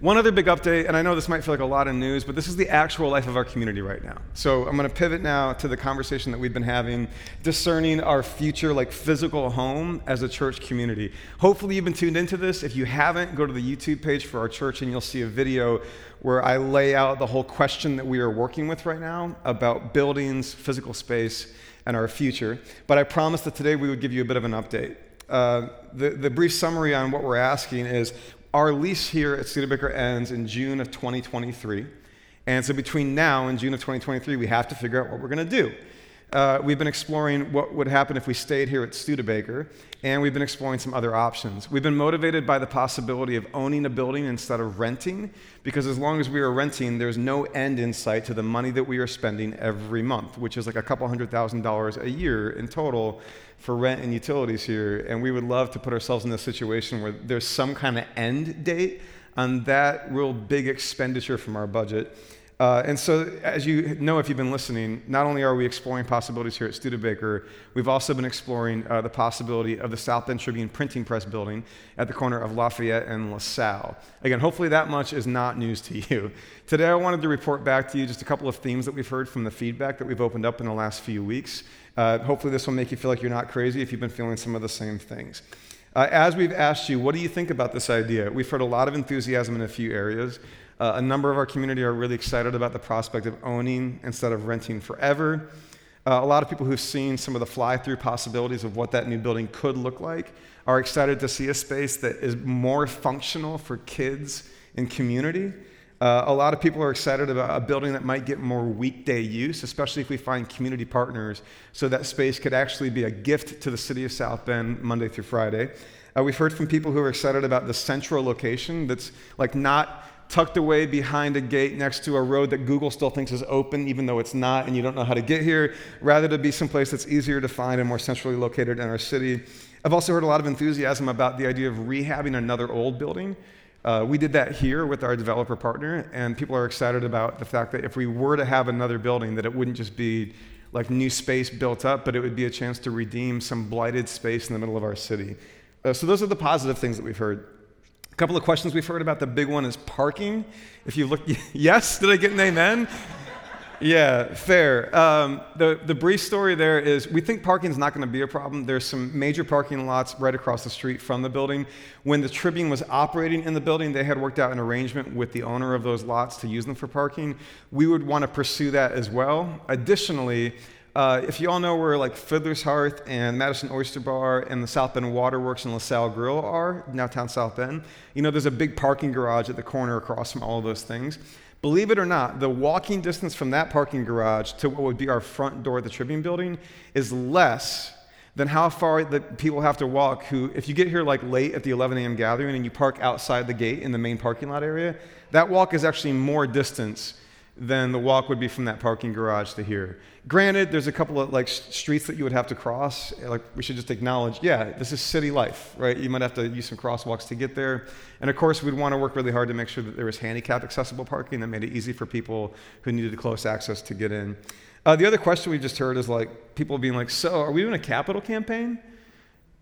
One other big update, and I know this might feel like a lot of news, but this is the actual life of our community right now. So I'm going to pivot now to the conversation that we've been having, discerning our future, like physical home as a church community. Hopefully, you've been tuned into this. If you haven't, go to the YouTube page for our church, and you'll see a video where I lay out the whole question that we are working with right now about buildings, physical space, and our future. But I promised that today we would give you a bit of an update. Uh, the, the brief summary on what we're asking is our lease here at Studebaker ends in June of 2023. And so between now and June of 2023, we have to figure out what we're going to do. Uh, we've been exploring what would happen if we stayed here at Studebaker, and we've been exploring some other options. We've been motivated by the possibility of owning a building instead of renting, because as long as we are renting, there's no end in sight to the money that we are spending every month, which is like a couple hundred thousand dollars a year in total for rent and utilities here. And we would love to put ourselves in a situation where there's some kind of end date on that real big expenditure from our budget. Uh, and so, as you know, if you've been listening, not only are we exploring possibilities here at Studebaker, we've also been exploring uh, the possibility of the South Bend Tribune printing press building at the corner of Lafayette and LaSalle. Again, hopefully that much is not news to you. Today, I wanted to report back to you just a couple of themes that we've heard from the feedback that we've opened up in the last few weeks. Uh, hopefully, this will make you feel like you're not crazy if you've been feeling some of the same things. Uh, as we've asked you, what do you think about this idea? We've heard a lot of enthusiasm in a few areas. Uh, a number of our community are really excited about the prospect of owning instead of renting forever. Uh, a lot of people who've seen some of the fly through possibilities of what that new building could look like are excited to see a space that is more functional for kids and community. Uh, a lot of people are excited about a building that might get more weekday use, especially if we find community partners, so that space could actually be a gift to the city of South Bend Monday through Friday. Uh, we've heard from people who are excited about the central location that's like not tucked away behind a gate next to a road that Google still thinks is open, even though it's not, and you don't know how to get here, rather to be someplace that's easier to find and more centrally located in our city. I've also heard a lot of enthusiasm about the idea of rehabbing another old building. Uh, we did that here with our developer partner, and people are excited about the fact that if we were to have another building, that it wouldn't just be like new space built up, but it would be a chance to redeem some blighted space in the middle of our city. Uh, so those are the positive things that we've heard couple of questions we've heard about. The big one is parking. If you look, yes, did I get an amen? yeah, fair. Um, the, the brief story there is we think parking is not going to be a problem. There's some major parking lots right across the street from the building. When the Tribune was operating in the building, they had worked out an arrangement with the owner of those lots to use them for parking. We would want to pursue that as well. Additionally, uh, if you all know where like Fiddler's Hearth and Madison Oyster Bar and the South Bend Waterworks and LaSalle Grill are, downtown South Bend, you know there's a big parking garage at the corner across from all of those things. Believe it or not, the walking distance from that parking garage to what would be our front door at the Tribune building is less than how far the people have to walk who, if you get here like late at the 11 a.m. gathering and you park outside the gate in the main parking lot area, that walk is actually more distance than the walk would be from that parking garage to here. Granted, there's a couple of like streets that you would have to cross. Like we should just acknowledge, yeah, this is city life, right? You might have to use some crosswalks to get there. And of course, we'd want to work really hard to make sure that there was handicap accessible parking that made it easy for people who needed close access to get in. Uh, the other question we just heard is like people being like, so are we doing a capital campaign?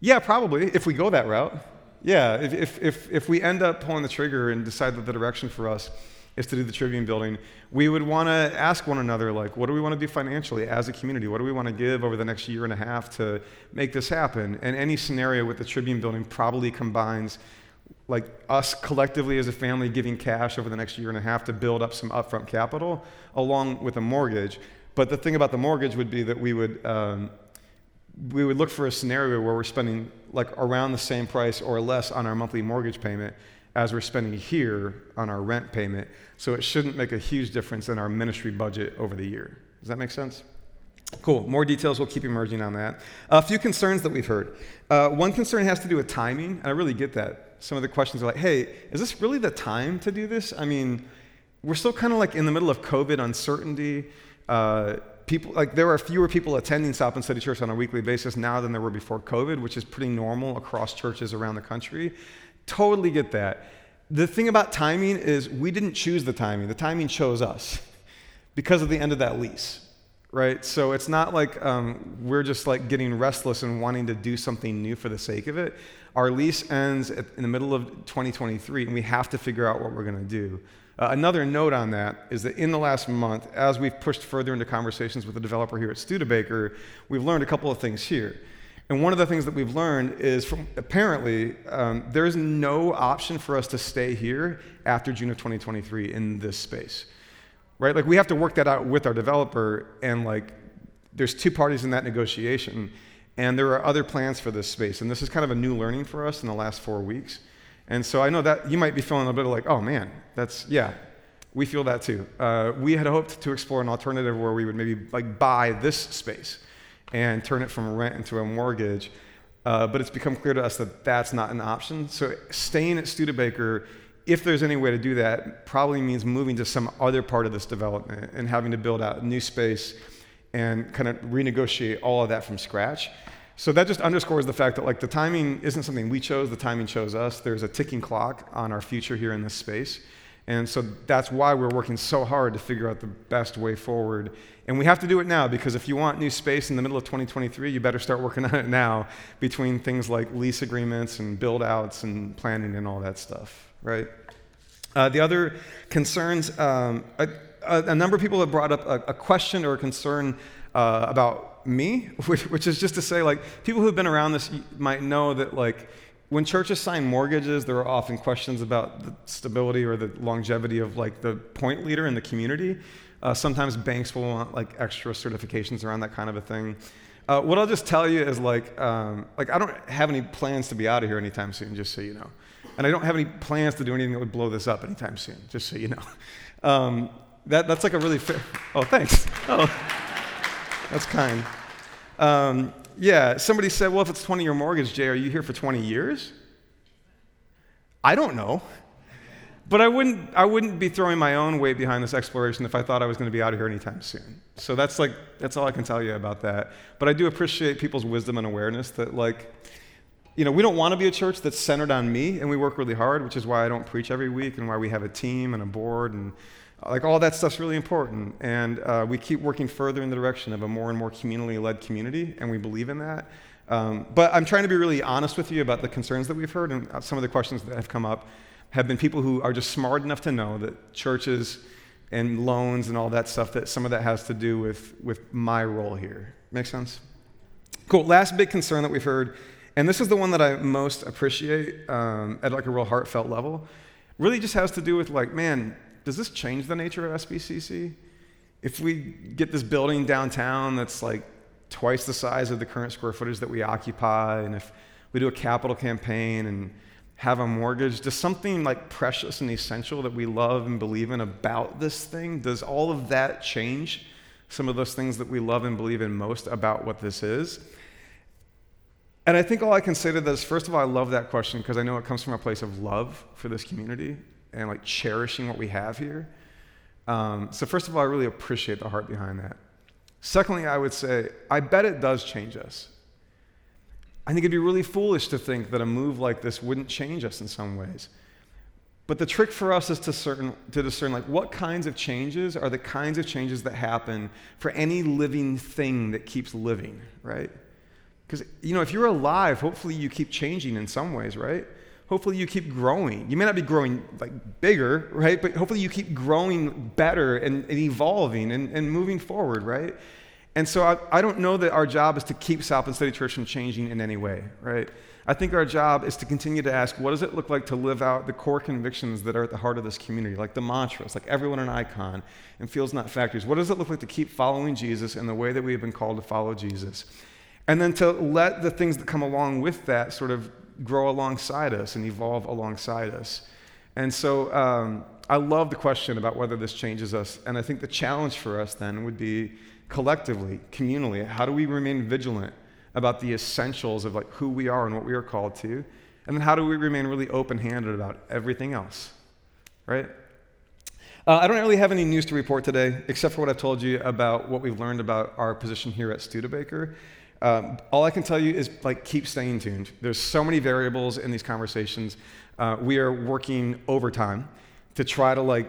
Yeah, probably, if we go that route. Yeah, if, if, if, if we end up pulling the trigger and decide that the direction for us is to do the Tribune building, we would want to ask one another, like, what do we want to do financially as a community? What do we want to give over the next year and a half to make this happen? And any scenario with the Tribune building probably combines like us collectively as a family giving cash over the next year and a half to build up some upfront capital along with a mortgage. But the thing about the mortgage would be that we would um, we would look for a scenario where we're spending like around the same price or less on our monthly mortgage payment as we're spending here on our rent payment. So it shouldn't make a huge difference in our ministry budget over the year. Does that make sense? Cool. More details will keep emerging on that. A few concerns that we've heard. Uh, one concern has to do with timing, and I really get that. Some of the questions are like, hey, is this really the time to do this? I mean, we're still kind of like in the middle of COVID uncertainty. Uh, people like there are fewer people attending South Bend City Church on a weekly basis now than there were before COVID, which is pretty normal across churches around the country. Totally get that. The thing about timing is we didn't choose the timing, the timing chose us because of the end of that lease. right? So it's not like um, we're just like getting restless and wanting to do something new for the sake of it. Our lease ends at, in the middle of 2023, and we have to figure out what we're going to do. Uh, another note on that is that in the last month, as we've pushed further into conversations with the developer here at Studebaker, we've learned a couple of things here. And one of the things that we've learned is from apparently um, there is no option for us to stay here after June of 2023 in this space, right? Like we have to work that out with our developer, and like there's two parties in that negotiation, and there are other plans for this space. And this is kind of a new learning for us in the last four weeks. And so I know that you might be feeling a bit like, oh man, that's yeah, we feel that too. Uh, we had hoped to explore an alternative where we would maybe like buy this space and turn it from rent into a mortgage. Uh, but it's become clear to us that that's not an option. So staying at Studebaker, if there's any way to do that, probably means moving to some other part of this development and having to build out new space and kind of renegotiate all of that from scratch. So that just underscores the fact that like the timing isn't something we chose, the timing chose us. There's a ticking clock on our future here in this space. And so that's why we're working so hard to figure out the best way forward. And we have to do it now because if you want new space in the middle of 2023, you better start working on it now between things like lease agreements and build outs and planning and all that stuff, right? Uh, the other concerns, um, a, a, number of people have brought up a, a question or a concern uh, about me, which, which is just to say, like, people who've been around this might know that, like, when churches sign mortgages, there are often questions about the stability or the longevity of like the point leader in the community. Uh, sometimes banks will want like extra certifications around that kind of a thing. Uh, what I'll just tell you is like, um, like I don't have any plans to be out of here anytime soon, just so you know. And I don't have any plans to do anything that would blow this up anytime soon, just so you know. Um, that, that's like a really fair. Oh, thanks. Oh, that's kind. Um, yeah, somebody said, well, if it's 20 year mortgage, Jay, are you here for 20 years? I don't know. But I wouldn't, I wouldn't be throwing my own weight behind this exploration if I thought I was going to be out of here anytime soon. So that's like, that's all I can tell you about that. But I do appreciate people's wisdom and awareness that, like, you know, we don't want to be a church that's centered on me, and we work really hard, which is why I don't preach every week and why we have a team and a board and like all that stuff's really important. And uh, we keep working further in the direction of a more and more communally led community, and we believe in that. Um, but I'm trying to be really honest with you about the concerns that we've heard, and uh, some of the questions that have come up have been people who are just smart enough to know that churches and loans and all that stuff, that some of that has to do with, with my role here. Make sense? Cool. Last big concern that we've heard, and this is the one that I most appreciate um, at like a real heartfelt level, really just has to do with like, man, does this change the nature of SBCC? If we get this building downtown that's like twice the size of the current square footage that we occupy, and if we do a capital campaign and have a mortgage, does something like precious and essential that we love and believe in about this thing, does all of that change some of those things that we love and believe in most about what this is? And I think all I can say to this, first of all, I love that question because I know it comes from a place of love for this community and like cherishing what we have here. Um, so, first of all, I really appreciate the heart behind that. Secondly, I would say, I bet it does change us. I think it'd be really foolish to think that a move like this wouldn't change us in some ways. But the trick for us is to, certain, to discern like what kinds of changes are the kinds of changes that happen for any living thing that keeps living, right? Because you know, if you're alive, hopefully you keep changing in some ways, right? hopefully you keep growing. You may not be growing like bigger, right? But hopefully you keep growing better and, and evolving and, and moving forward, right? And so I, I don't know that our job is to keep South Bend City Church from changing in any way, right? I think our job is to continue to ask, what does it look like to live out the core convictions that are at the heart of this community, like the mantras, like everyone an icon, and fields not factories? What does it look like to keep following Jesus in the way that we have been called to follow Jesus? And then to let the things that come along with that sort of grow alongside us and evolve alongside us. And so um, I love the question about whether this changes us. And I think the challenge for us then would be collectively, communally, how do we remain vigilant about the essentials of like who we are and what we are called to? And then how do we remain really open-handed about everything else? Right? Uh, I don't really have any news to report today, except for what I've told you about what we've learned about our position here at Studebaker. Um, all I can tell you is like keep staying tuned. There's so many variables in these conversations. Uh, we are working overtime to try to like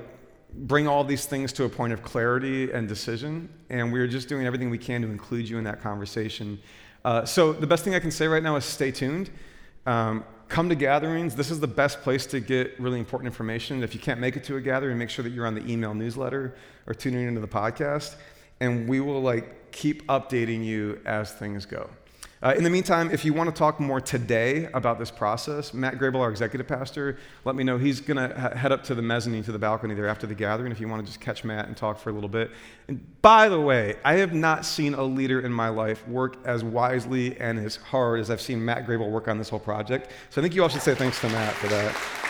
bring all these things to a point of clarity and decision. And we're just doing everything we can to include you in that conversation. Uh, so the best thing I can say right now is stay tuned. Um, come to gatherings. This is the best place to get really important information. If you can't make it to a gathering, make sure that you're on the email newsletter or tuning into the podcast. And we will like keep updating you as things go. Uh, in the meantime, if you want to talk more today about this process, Matt Grable, our executive pastor, let me know. He's going to ha- head up to the mezzanine, to the balcony there after the gathering, if you want to just catch Matt and talk for a little bit. And by the way, I have not seen a leader in my life work as wisely and as hard as I've seen Matt Grable work on this whole project. So I think you all should say thanks to Matt for that.